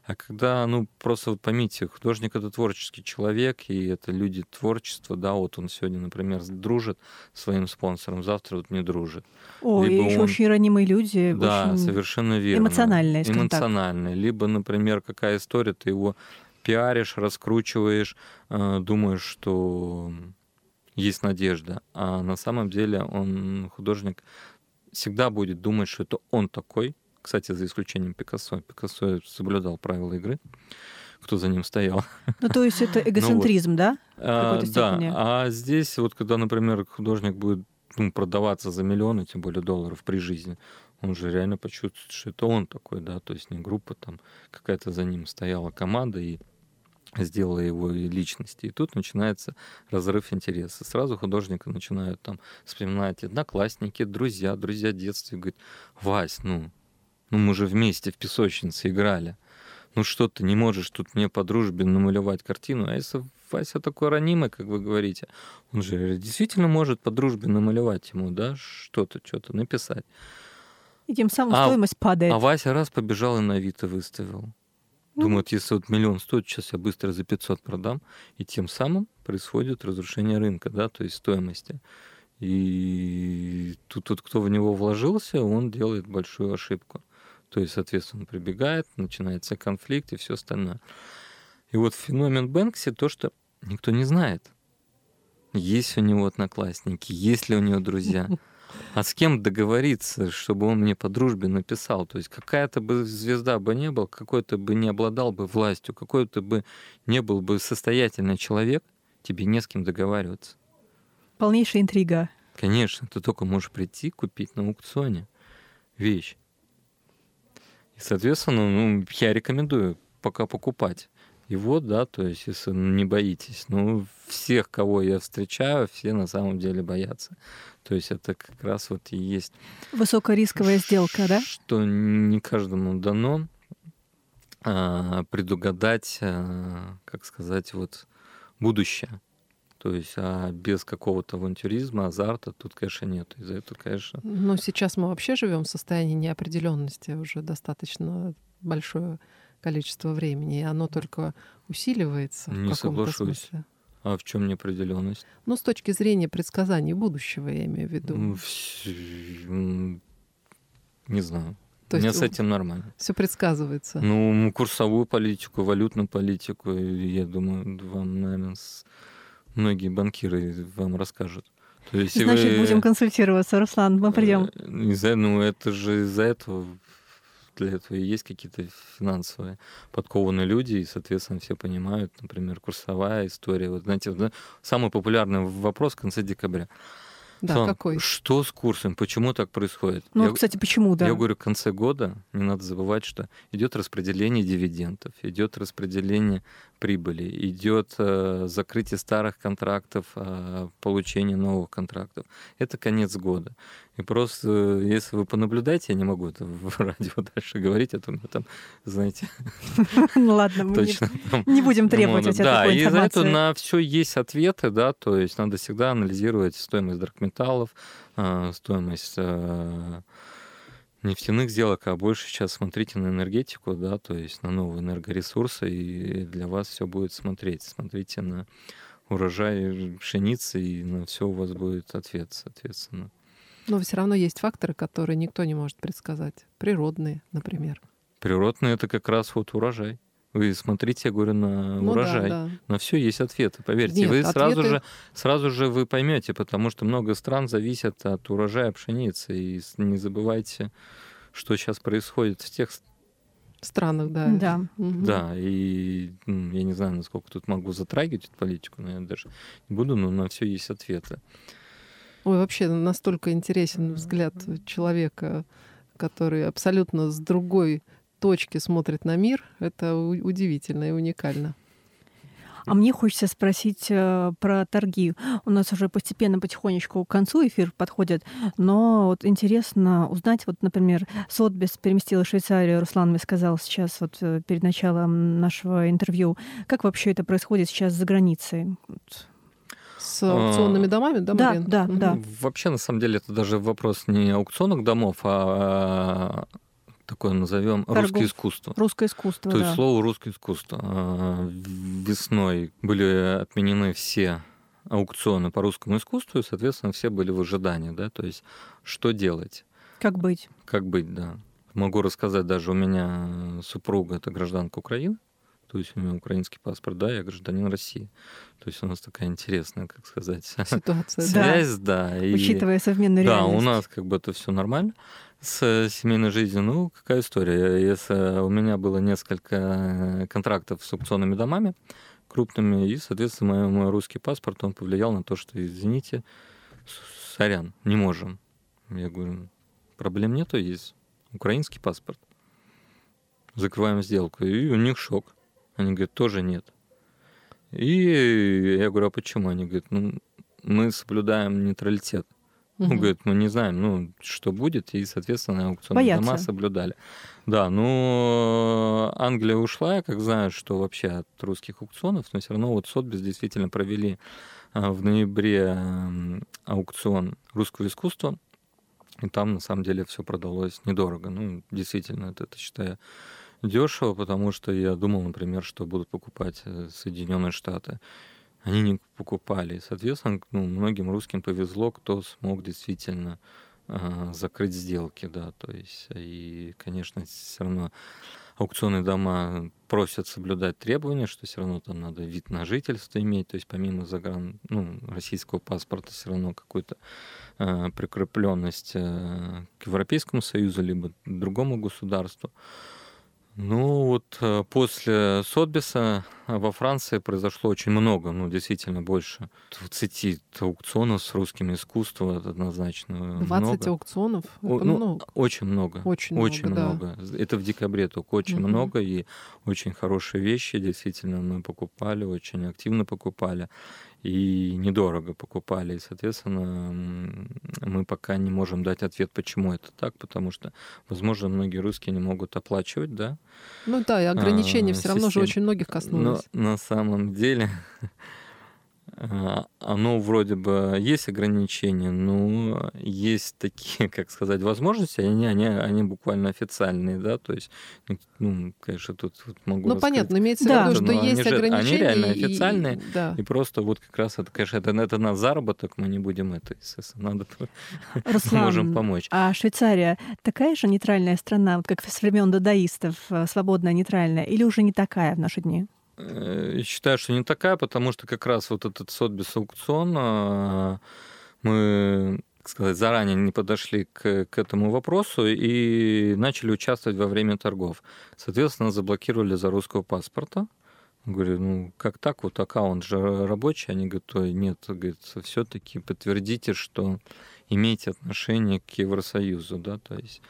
А когда, ну, просто вот поймите, художник это творческий человек, и это люди творчества, да, вот он сегодня, например, дружит своим спонсором, завтра вот не дружит. Ой, Либо еще он- очень ранимые люди. Да, очень... совершенно верно. эмоциональные, скажем так. Эмоциональные. Либо, например, какая история, ты его пиаришь, раскручиваешь, э, думаешь, что есть надежда. А на самом деле он, художник, всегда будет думать, что это он такой. Кстати, за исключением Пикассо. Пикассо соблюдал правила игры. Кто за ним стоял? Ну, то есть это [laughs] эгоцентризм, да? А, да, а здесь вот когда, например, художник будет ну, продаваться за миллионы, тем более долларов при жизни, он же реально почувствует, что это он такой, да, то есть не группа, там какая-то за ним стояла команда и сделала его и личности. И тут начинается разрыв интереса. Сразу художника начинают там вспоминать одноклассники, друзья, друзья детства. И говорит, Вась, ну, ну мы же вместе в песочнице играли. Ну что ты не можешь тут мне по дружбе намалевать картину? А если Вася такой ранимый, как вы говорите, он же действительно может по дружбе намалевать ему, да, что-то, что-то написать. И тем самым А- стоимость падает. А Вася раз побежал и на Авито выставил. Ну, Думает, если вот миллион стоит, сейчас я быстро за 500 продам. И тем самым происходит разрушение рынка, да, то есть стоимости. И тут тот, кто в него вложился, он делает большую ошибку. То есть, соответственно, прибегает, начинается конфликт и все остальное. И вот феномен Бэнкси то, что никто не знает. Есть у него одноклассники, есть ли у него друзья. А с кем договориться, чтобы он мне по дружбе написал? То есть какая-то бы звезда бы не был, какой-то бы не обладал бы властью, какой-то бы не был бы состоятельный человек, тебе не с кем договариваться. Полнейшая интрига. Конечно, ты только можешь прийти купить на аукционе вещь. Соответственно, ну, я рекомендую пока покупать его, да, то есть, если не боитесь. Ну, всех, кого я встречаю, все на самом деле боятся. То есть это как раз вот и есть Высокорисковая сделка, да? что не каждому дано а, предугадать, а, как сказать, вот будущее. То есть, а без какого-то авантюризма, азарта тут, конечно, нет. И за это, конечно, Но сейчас мы вообще живем в состоянии неопределенности уже достаточно большое количество времени, и оно только усиливается Не в соглашусь. смысле. а в чем неопределенность? Ну, с точки зрения предсказаний будущего, я имею в виду. Не знаю. То меня есть с этим нормально. все предсказывается. Ну, курсовую политику, валютную политику, я думаю, вам, наверное, с- многие банкиры вам расскажут. То есть, Значит, вы- будем консультироваться, Руслан, мы придем. Э, Из-за, ну, это же из-за этого, для этого и есть какие-то финансовые подкованные люди, и, соответственно, все понимают, например, курсовая история. Вот, знаете, да, самый популярный вопрос в конце декабря. Да, Слан, какой? Что с курсом? Почему так происходит? Ну, я, кстати, почему, да? я говорю, в конце года не надо забывать, что идет распределение дивидендов, идет распределение прибыли, идет э, закрытие старых контрактов, э, получение новых контрактов. Это конец года. И просто, э, если вы понаблюдаете, я не могу это в [laughs] радио дальше говорить, а то мы там, знаете... [laughs] Ну ладно, мы не будем требовать тебя Да, и за это на все есть ответы, да, то есть надо всегда анализировать стоимость драгметаллов, э, стоимость э, нефтяных сделок, а больше сейчас смотрите на энергетику, да, то есть на новые энергоресурсы, и для вас все будет смотреть. Смотрите на урожай пшеницы, и на все у вас будет ответ, соответственно. Но все равно есть факторы, которые никто не может предсказать. Природные, например. Природные это как раз вот урожай. Вы смотрите, я говорю, на ну, урожай. Да, да. На все есть ответы, поверьте. Нет, вы ответы... сразу же, сразу же вы поймете, потому что много стран зависят от урожая пшеницы. И не забывайте, что сейчас происходит в тех странах, да. Да. Угу. Да, и я не знаю, насколько тут могу затрагивать эту политику, наверное, даже не буду, но на все есть ответы. Ой, вообще настолько интересен взгляд человека, который абсолютно с другой точки смотрит на мир, это удивительно и уникально. А мне хочется спросить э, про торги. У нас уже постепенно, потихонечку к концу эфир подходит, но вот интересно узнать, вот, например, Сотбис переместила Швейцарию, Руслан мне сказал сейчас, вот э, перед началом нашего интервью. Как вообще это происходит сейчас за границей? С аукционными а, домами, да, Марин? Да, да, да. Вообще, на самом деле, это даже вопрос не аукционных домов, а такое назовем Торгов. русское искусство. Русское искусство. То да. есть слово русское искусство. А, весной были отменены все аукционы по русскому искусству, и, соответственно, все были в ожидании, да, то есть что делать? Как быть? Как быть, да. Могу рассказать, даже у меня супруга это гражданка Украины, то есть у меня украинский паспорт, да, я гражданин России. То есть у нас такая интересная, как сказать, [laughs] ситуация, связь, да. да и, Учитывая современную реальность. Да, у нас как бы это все нормально с семейной жизнью. Ну, какая история? Если у меня было несколько контрактов с аукционными домами крупными, и, соответственно, мой, мой русский паспорт, он повлиял на то, что, извините, сорян, не можем. Я говорю, проблем нету, есть украинский паспорт. Закрываем сделку. И у них шок. Они говорят, тоже нет. И я говорю, а почему? Они говорят, ну, мы соблюдаем нейтралитет. Угу. Ну, говорит, мы не знаем, ну, что будет, и, соответственно, аукционные Боятся. дома соблюдали. Да, ну, Англия ушла, как знают, что вообще от русских аукционов, но все равно вот Сотбис действительно провели а, в ноябре аукцион русского искусства, и там, на самом деле, все продалось недорого. Ну, действительно, это, это считаю, дешево, потому что я думал, например, что будут покупать э, Соединенные Штаты. Они не покупали. соответственно, ну, многим русским повезло, кто смог действительно э, закрыть сделки, да, то есть, и, конечно, все равно аукционные дома просят соблюдать требования, что все равно там надо вид на жительство иметь, то есть помимо загран, ну, российского паспорта все равно какую-то э, прикрепленность э, к Европейскому Союзу либо другому государству. Ну вот э, после Сотбиса во Франции произошло очень много, ну действительно больше 20 аукционов с русским искусством, это однозначно 20 много. аукционов? Это ну, много. Очень много. Очень, очень много, много. Да. Это в декабре только очень угу. много, и очень хорошие вещи действительно мы покупали, очень активно покупали и недорого покупали. И, соответственно, мы пока не можем дать ответ, почему это так, потому что, возможно, многие русские не могут оплачивать, да. Ну да, и ограничения а, все равно же очень многих коснулись. Но на самом деле [laughs] оно вроде бы есть ограничения, но есть такие, [laughs] как сказать, возможности, они, они, они буквально официальные, да, то есть, ну, конечно, тут вот могу Ну, понятно, имеется да. в виду, что есть они ограничения. Они реально официальные, и, да. и просто вот как раз это, конечно, это, это на заработок, мы не будем это, естественно, надо [laughs] Руслан, можем помочь. А Швейцария такая же нейтральная страна, вот как с времен дадаистов, э, свободная, нейтральная, или уже не такая в наши дни? Э, считаю, что не такая, потому что как раз вот этот Сотбис аукцион а, мы так сказать, заранее не подошли к, к этому вопросу и начали участвовать во время торгов. Соответственно, заблокировали за русского паспорта. Говорю, ну как так, вот аккаунт же рабочий. Они говорят, нет, говорит, все-таки подтвердите, что имеете отношение к Евросоюзу, да, то есть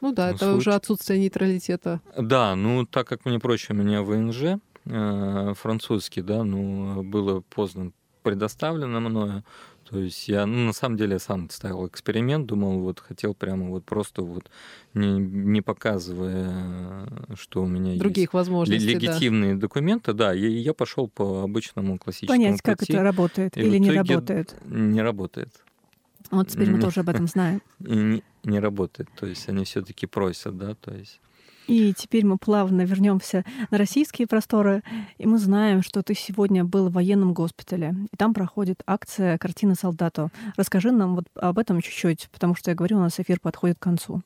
ну да, это случае... уже отсутствие нейтралитета. Да, ну так как мне проще, у меня ВНЖ, э, французский, да, ну, было поздно предоставлено мною. То есть я, ну, на самом деле, я сам ставил эксперимент, думал, вот хотел прямо вот просто вот не, не показывая, что у меня Других есть возможностей, легитимные да. документы, да, и я пошел по обычному классическому Понять, пути, как это работает или не работает. Не работает. Вот теперь мы тоже об этом [laughs] знаем. И не, не работает. То есть они все-таки просят, да, то есть. И теперь мы плавно вернемся на российские просторы. И мы знаем, что ты сегодня был в военном госпитале. И там проходит акция «Картина солдату». Расскажи нам вот об этом чуть-чуть, потому что я говорю, у нас эфир подходит к концу.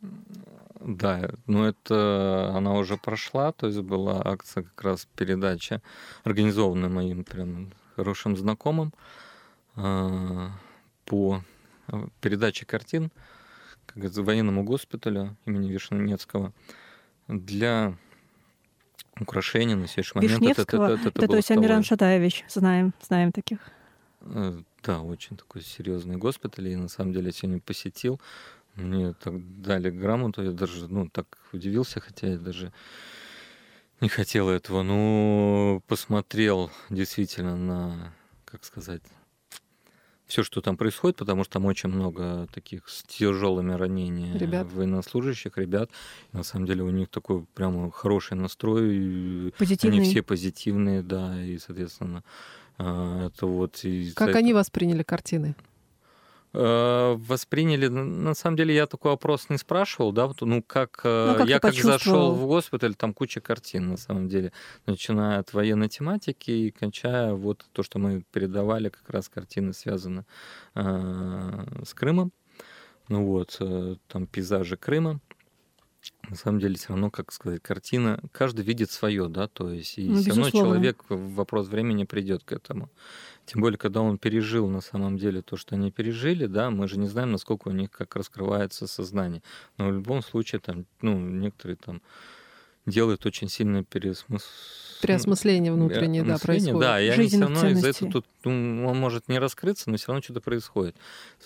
Да, ну это она уже прошла, то есть была акция как раз передача, организованная моим прям хорошим знакомым а, по передаче картин говорится, военному госпиталю имени Вишневецкого для украшения на сегодняшний момент. Вишневского, это, было то есть. Амиран Шатаевич, знаем, знаем таких. Э, Да, очень такой серьезный госпиталь. И на самом деле я сегодня посетил. Мне так дали грамоту, я даже, ну, так удивился, хотя я даже не хотел этого. Но посмотрел действительно на, как сказать, все, что там происходит, потому что там очень много таких с тяжелыми ранениями Ребят. военнослужащих, ребят. И на самом деле у них такой прямо хороший настрой. и Позитивный. Они все позитивные, да, и, соответственно, а, это вот... из-за Как этого- они восприняли картины? Э, восприняли, на самом деле я такой вопрос не спрашивал, да, вот, ну как, э, Ну, как я как зашел в госпиталь, там куча картин на самом деле, начиная от военной тематики и кончая вот то, что мы передавали, как раз картины связаны э, с Крымом, ну вот, э, там пейзажи Крыма, на самом деле все равно, как сказать, картина, каждый видит свое, да, то есть и Ну, все равно человек в вопрос времени придет к этому. Тем более, когда он пережил на самом деле то, что они пережили, да, мы же не знаем, насколько у них как раскрывается сознание. Но в любом случае, там, ну, некоторые там делают очень сильно пересмыс... Переосмысление внутреннее, да, происходит. Да, и они все равно из-за этого тут, ну, он может не раскрыться, но все равно что-то происходит.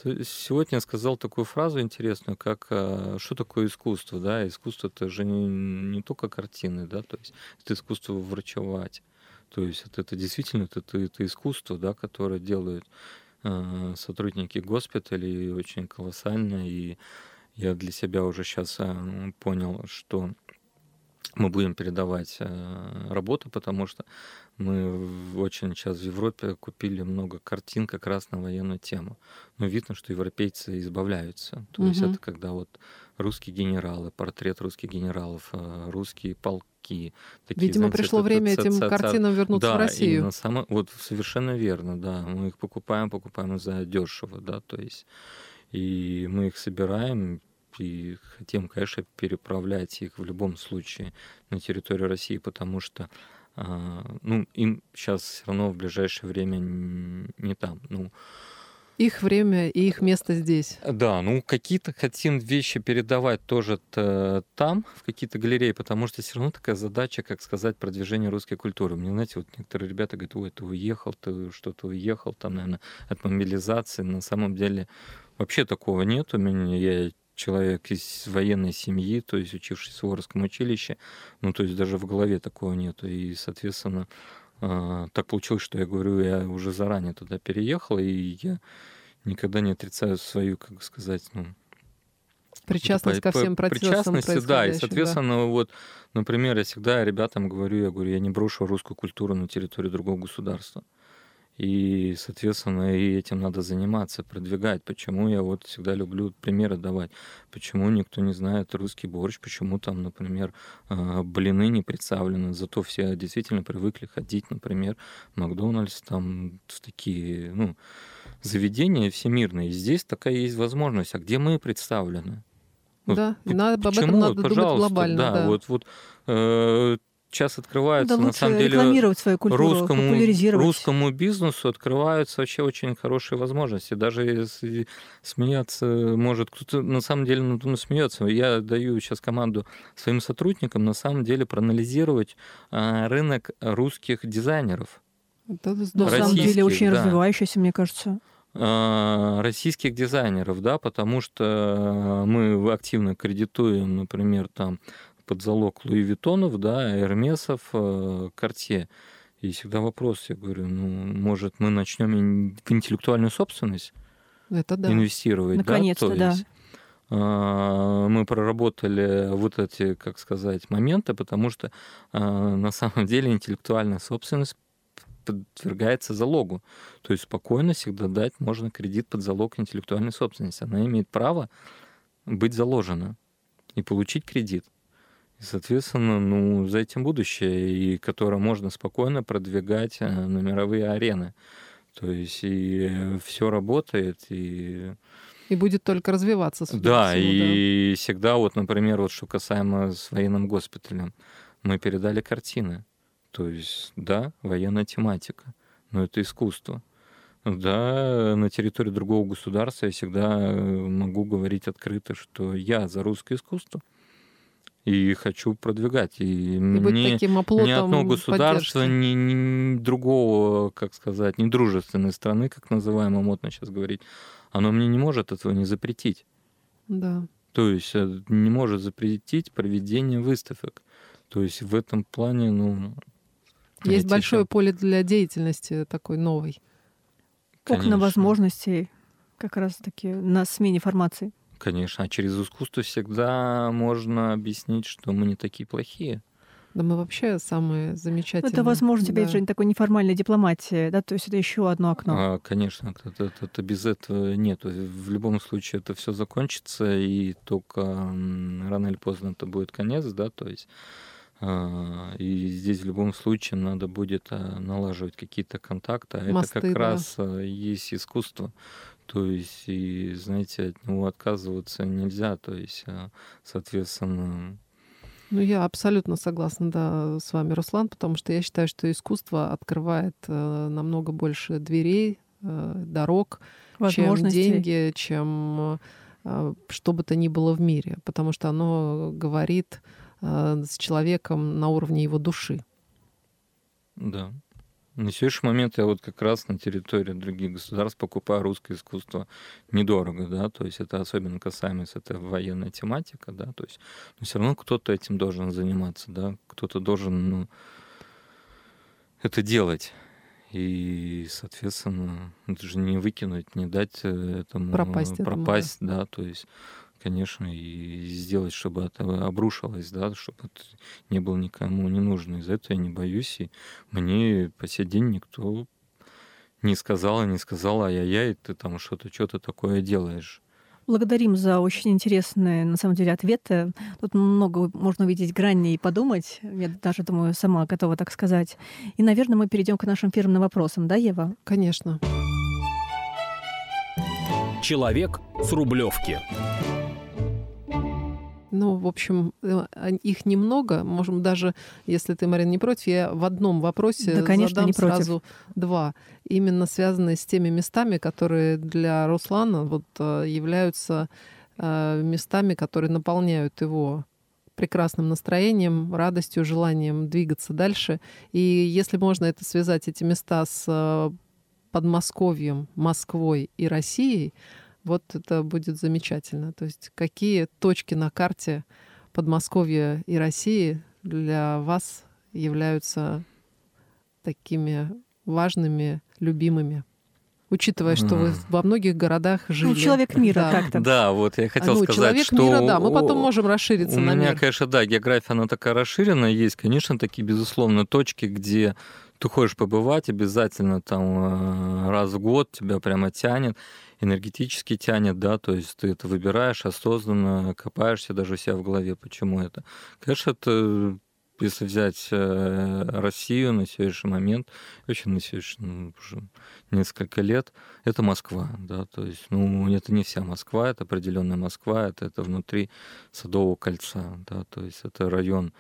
Сегодня я сказал такую фразу интересную, как а, что такое искусство, да? Искусство это же не, не только картины, да, то есть это искусство врачевать. То есть это, это действительно это, это, это искусство, да, которое делают э, сотрудники госпиталей очень колоссально. И я для себя уже сейчас понял, что мы будем передавать э, работу, потому что мы очень сейчас в Европе купили много картин как раз на военную тему. Но видно, что европейцы избавляются. То есть Мгм. это когда вот русские генералы, портрет русских генералов, э, русские полки. Такие, Видимо, знаете, пришло это- время это этим ца- ца- картинам вернуться да, в Россию. именно само- вот совершенно верно, да. Мы их покупаем, покупаем за дешево, да, то есть и мы их собираем и хотим, конечно, переправлять их в любом случае на территорию России, потому что а, ну, им сейчас все равно в ближайшее время не там. Ну, Их время и их место здесь. да, ну какие-то хотим вещи передавать тоже т- там, в какие-то галереи, потому что все равно такая задача, как сказать, продвижение русской культуры. Мне, знаете, вот некоторые ребята говорят, ой, ты уехал, ты что-то уехал, там, наверное, от мобилизации. На самом деле вообще такого нет у меня. Я человек из военной семьи, то есть учившийся в Воровском училище, ну, то есть даже в голове такого нету. И, соответственно, а, так получилось, что я говорю, я уже заранее туда переехал, и я никогда не отрицаю свою, как сказать, ну, Причастность ко всем процессам причастности, да, и, происходящим, да. соответственно, вот, например, я всегда ребятам говорю, я говорю, я не брошу русскую культуру на территории другого государства. И, соответственно, и этим надо заниматься, продвигать. Почему я вот всегда люблю примеры давать. Почему никто не знает русский борщ, почему там, например, а, блины не представлены. Зато все действительно привыкли ходить, например, в Макдональдс, там в такие, ну, заведения всемирные. Здесь такая есть возможность. А где мы представлены? Вот Да, п- надо, об этом почему? надо думать Пожалуйста, глобально. Да, Да, вот, вот э, сейчас открываются, Надо на самом деле, рекламировать свою культуру, русскому, русскому бизнесу открываются вообще очень хорошие возможности. Даже если смеяться может кто-то, на самом деле, надо мной смеется. Я даю сейчас команду своим сотрудникам, на самом деле, проанализировать а, рынок русских дизайнеров. Это На самом деле очень да. развивающийся, мне кажется. а, российских дизайнеров, да, потому что мы активно кредитуем, например, там под залог Луи Виттонов, да, Эрмесов, Картье. И всегда вопрос, я говорю, ну, может, мы начнем в интеллектуальную собственность Это да. инвестировать, Наконец-то, да? То да. Есть, а, мы проработали вот эти, как сказать, моменты, потому что а, на самом деле интеллектуальная собственность подвергается залогу. То есть спокойно всегда дать можно кредит под залог интеллектуальной собственности. Она имеет право быть заложена и получить кредит. Соответственно, ну, за этим будущее, и которое можно спокойно продвигать э, на мировые арены. То есть и все работает, и... И будет только развиваться. Да, всего, и да. всегда вот, например, вот что касаемо с военным госпиталем, мы передали картины. То есть, да, военная тематика, но это искусство. Да, на территории другого государства я всегда э, могу говорить открыто, что я за русское искусство и хочу продвигать. И, и мне ни одно государство, ни, ни другого, как сказать, ни дружественной страны, как называемо модно сейчас говорить, оно мне не может этого не запретить. Да. То есть э, не может запретить проведение выставок. То есть в этом плане, ну... Есть большое поле для деятельности такой новой. Конечно. Окна возможностей как раз-таки на смене формации. Конечно, а через искусство всегда можно объяснить, что мы не такие плохие. Да мы вообще самые замечательные. Это возможность, опять да. же, такой неформальной дипломатии, да, то есть это еще одно окно. А, конечно, это, это, это без этого нет. В любом случае это все закончится, и только рано или поздно это будет конец, да, то есть а, и здесь в любом случае надо будет а, налаживать какие-то контакты, а Мосты, это как да. раз есть искусство. То есть, и, знаете, от него отказываться нельзя. То есть, соответственно... Ну, я абсолютно согласна, да, с вами, Руслан, потому что я считаю, что искусство открывает э, намного больше дверей, э, дорог, чем деньги, чем э, что бы то ни было в мире, потому что оно говорит Э, с человеком на уровне его души. Да. На сегодняшний момент я вот как раз на территории других государств покупаю русское искусство недорого, да, то есть это особенно касаемо, это военная тематика, да, то есть, но все равно кто-то этим должен заниматься, да, кто-то должен, ну, это делать. И, соответственно, это же не выкинуть, не дать э, этому пропасть, пропасть этому, да. да, то есть конечно, и сделать, чтобы это обрушилось, да, чтобы это не было никому не нужно. Из-за этого я не боюсь, и мне по сей день никто не сказал, не сказал, ай-яй-яй, ты там что-то, что-то такое делаешь. Благодарим за очень интересные, на самом деле, ответы. Тут много можно увидеть граней и подумать. Я даже думаю, сама готова так сказать. И, наверное, мы перейдем к нашим фирменным вопросам, да, Ева? Конечно. Человек с Рублевки. Ну, в общем, э, их немного. Можем даже, если ты, Марина, не против, я в одном вопросе да, конечно, задам не сразу два. Именно связанные с теми местами, которые для Руслана вот, э, являются э, местами, которые наполняют его прекрасным настроением, радостью, желанием двигаться дальше. И если можно это связать, эти места с Подмосковьем, Москвой и Россией, вот это будет замечательно. То есть какие точки на карте Подмосковья и России для вас являются такими важными, любимыми? Учитывая, что вы во многих городах ну, жили. Ну, человек мира да. как-то. Да, вот я хотел ну, сказать, человек что... мира, да, мы потом можем расшириться У на меня, мир. конечно, да, география, она такая расширенная. Есть, конечно, такие, безусловно, точки, где ты хочешь побывать обязательно там э, раз в год, тебя прямо тянет энергетически тянет, да, то есть ты это выбираешь осознанно, копаешься даже у себя в голове, почему это. Конечно, это если взять э, Россию на сегодняшний момент, вообще на сегодняшний, ну, уже несколько лет, это Москва, да, то есть, ну, это не вся Москва, это определенная Москва, это, это внутри Садового кольца, да, то есть это район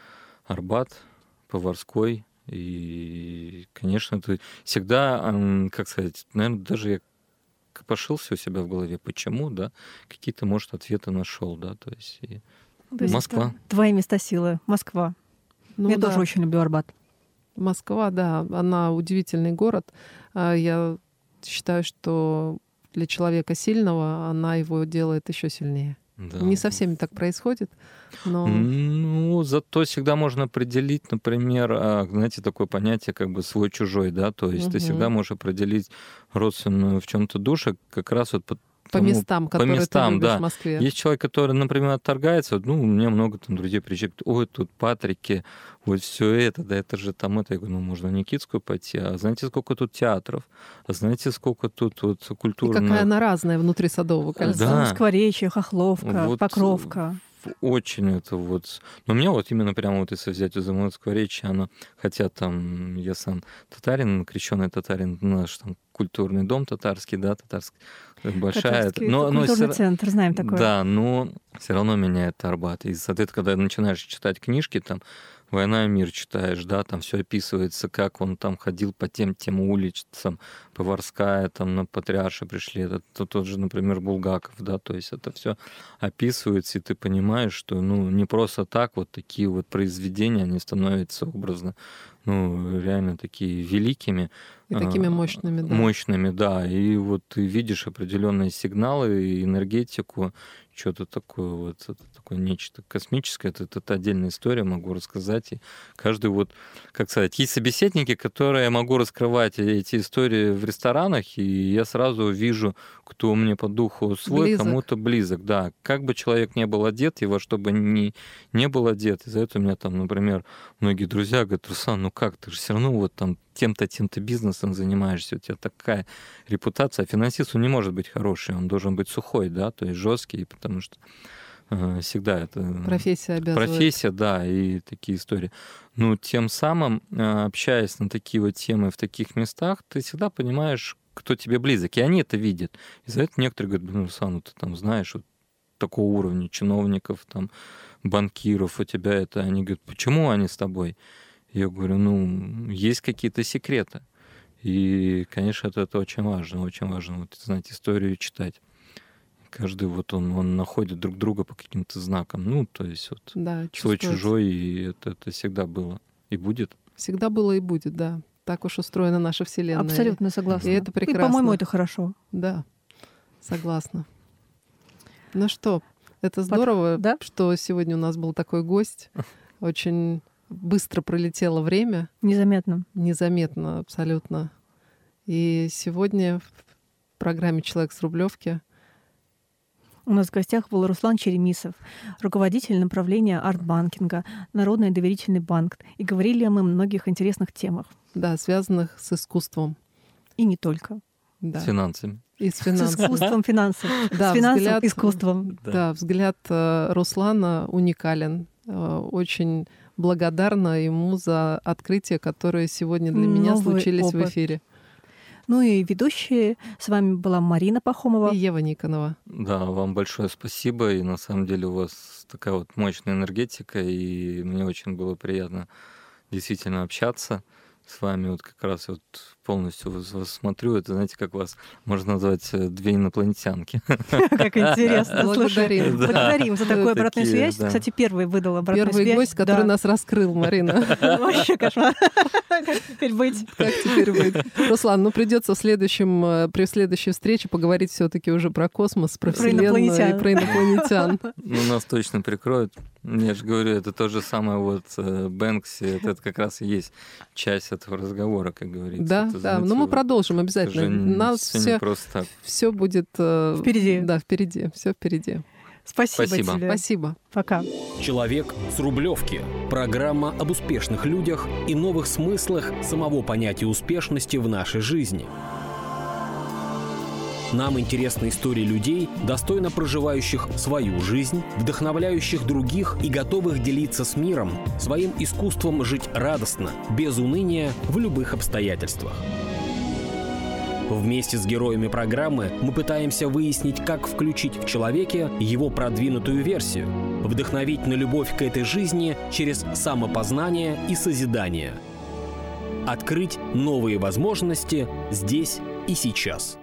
Арбат, Поварской, и, конечно, это всегда, как сказать, наверное, даже я пошился у себя в голове, почему, да, какие-то, может, ответы нашел, да, то есть, и... то есть Москва. Твои места силы, Москва. Ну, Я да. тоже очень люблю Арбат. Москва, да, она удивительный город. А я считаю, что для человека сильного она его делает еще сильнее. Да. Не со всеми так происходит, но... Ну, зато всегда можно определить, например, а, знаете, такое понятие как бы свой-чужой, да, то есть ты Мгм. всегда можешь определить родственную в чем-то душе как раз вот по По тому- местам, которые местам, ты любишь да. в Москве. Есть человек, который, например, отторгается, ну, у меня много там друзей приезжают, ой, тут Патрики, вот все это, да это же там это. Я говорю, ну, можно в Никитскую пойти, а знаете, сколько тут театров, а знаете, сколько тут вот И культурных... какая она разная внутри Садового кольца. Да. Скворечье, Хохловка, Вот, Покровка. очень это вот... Но у меня вот именно прямо вот если взять из Скворечья, оно, хотя там я сам татарин, крещеный татарин, наш там культурный дом татарский, да, татарский, большая... Татарский но, но культурный всё- центр, знаем такое. Да, но все равно меня это Арбат. И, соответственно, когда начинаешь читать книжки, там, «Война и мир» читаешь, да, там все описывается, как он там ходил по тем тем улицам, Поварская, там, на Патриарша пришли, это то- тот же, например, Булгаков, да, то есть это все описывается, и ты понимаешь, что, ну, не просто так вот такие вот произведения, они становятся образно, ну, реально такие великими, И такими а, мощными, да. Мощными, да. И вот ты видишь определенные сигналы энергетику, что-то такое вот, это такое нечто космическое. Это, это отдельная история, могу рассказать. И каждый вот, как сказать, есть собеседники, которые я могу раскрывать эти истории в ресторанах, и я сразу вижу, кто мне по духу свой, Близок. кому-то близок, да. Как бы человек не был одет, и во что бы ни, не был одет. Из-за этого у меня там, например, многие друзья говорят, Руслан, ну как, ты же все равно вот там тем-то, тем-то бизнесом занимаешься, у тебя такая репутация. А финансист, он не может быть хороший, он должен быть сухой, да, то есть жесткий, потому что всегда это... Профессия обязывает. Профессия, да, и такие истории. Ну, тем самым, э, общаясь на такие вот темы в таких местах, ты всегда понимаешь, кто тебе близок, и они это видят. И за это некоторые говорят, блин, Руслан, ну ты там знаешь, вот такого уровня чиновников, там, банкиров у тебя это, они говорят, почему они с тобой? Я говорю, ну, есть какие-то секреты. И, конечно, это, это очень важно, очень важно, вот, знать историю и читать. Каждый вот он, он находит друг друга по каким-то знакам. Ну, то есть вот Да, свой чужой, и это, это всегда было и будет. Всегда было и будет, да. Так уж устроена наша Вселенная. Абсолютно согласна. И это прекрасно. по-моему, это хорошо. Да, согласна. Ну что, это здорово, да? что сегодня у нас был такой гость. Очень быстро пролетело время, Незаметно. незаметно абсолютно. И сегодня в программе «Человек с Рублевки» У нас в гостях был Руслан Черемисов, руководитель направления артбанкинга, Народный доверительный банк. И говорили мы о многих интересных темах. да, связанных с искусством. И не только. Да. С финансами. И с С финансами. искусством финансов. [laughs] Да, с финансовым взгляд- искусством. Да, взгляд э, Руслана уникален. Э, Очень благодарна ему за открытия, которые сегодня для меня Новый случились в опыт. эфире. Ну и ведущие. С вами была Марина Пахомова. И Ева Никонова. Да, вам большое спасибо. И на самом деле у вас такая вот мощная энергетика, и мне очень было приятно действительно общаться с вами. Вот как раз вот полностью смотрю. Это, знаете, как вас можно назвать э, две инопланетянки. [laughs] Как интересно. Благодарим. Да. Благодарим за такую обратную связь. Кстати, первый выдал обратную Первый связь. гость, который нас раскрыл, Марина. [laughs] Вообще кошмар. [laughs] Как теперь быть? Как теперь быть? Руслан, ну придется в следующем, э, при следующей встрече поговорить все-таки уже про космос, про Вселенную инопланетян. и про инопланетян. Ну, нас точно прикроют. Я же говорю, это то же самое вот э, Бэнкси. Это как раз и есть часть этого разговора, как говорится. Да, Это, да. Но мы продолжим обязательно. Нас все, просто все будет э, Впереди. Да, впереди. Все впереди. Спасибо Спасибо. тебе. Спасибо. Пока. Человек с Рублевки. Программа об успешных людях и новых смыслах самого понятия успешности в нашей жизни. Нам интересны истории людей, достойно проживающих свою жизнь, вдохновляющих других и готовых делиться с миром своим искусством жить радостно, без уныния в любых обстоятельствах. Вместе с героями программы мы пытаемся выяснить, как включить в человеке его продвинутую версию, вдохновить на любовь к этой жизни через самопознание и созидание, открыть новые возможности здесь и сейчас.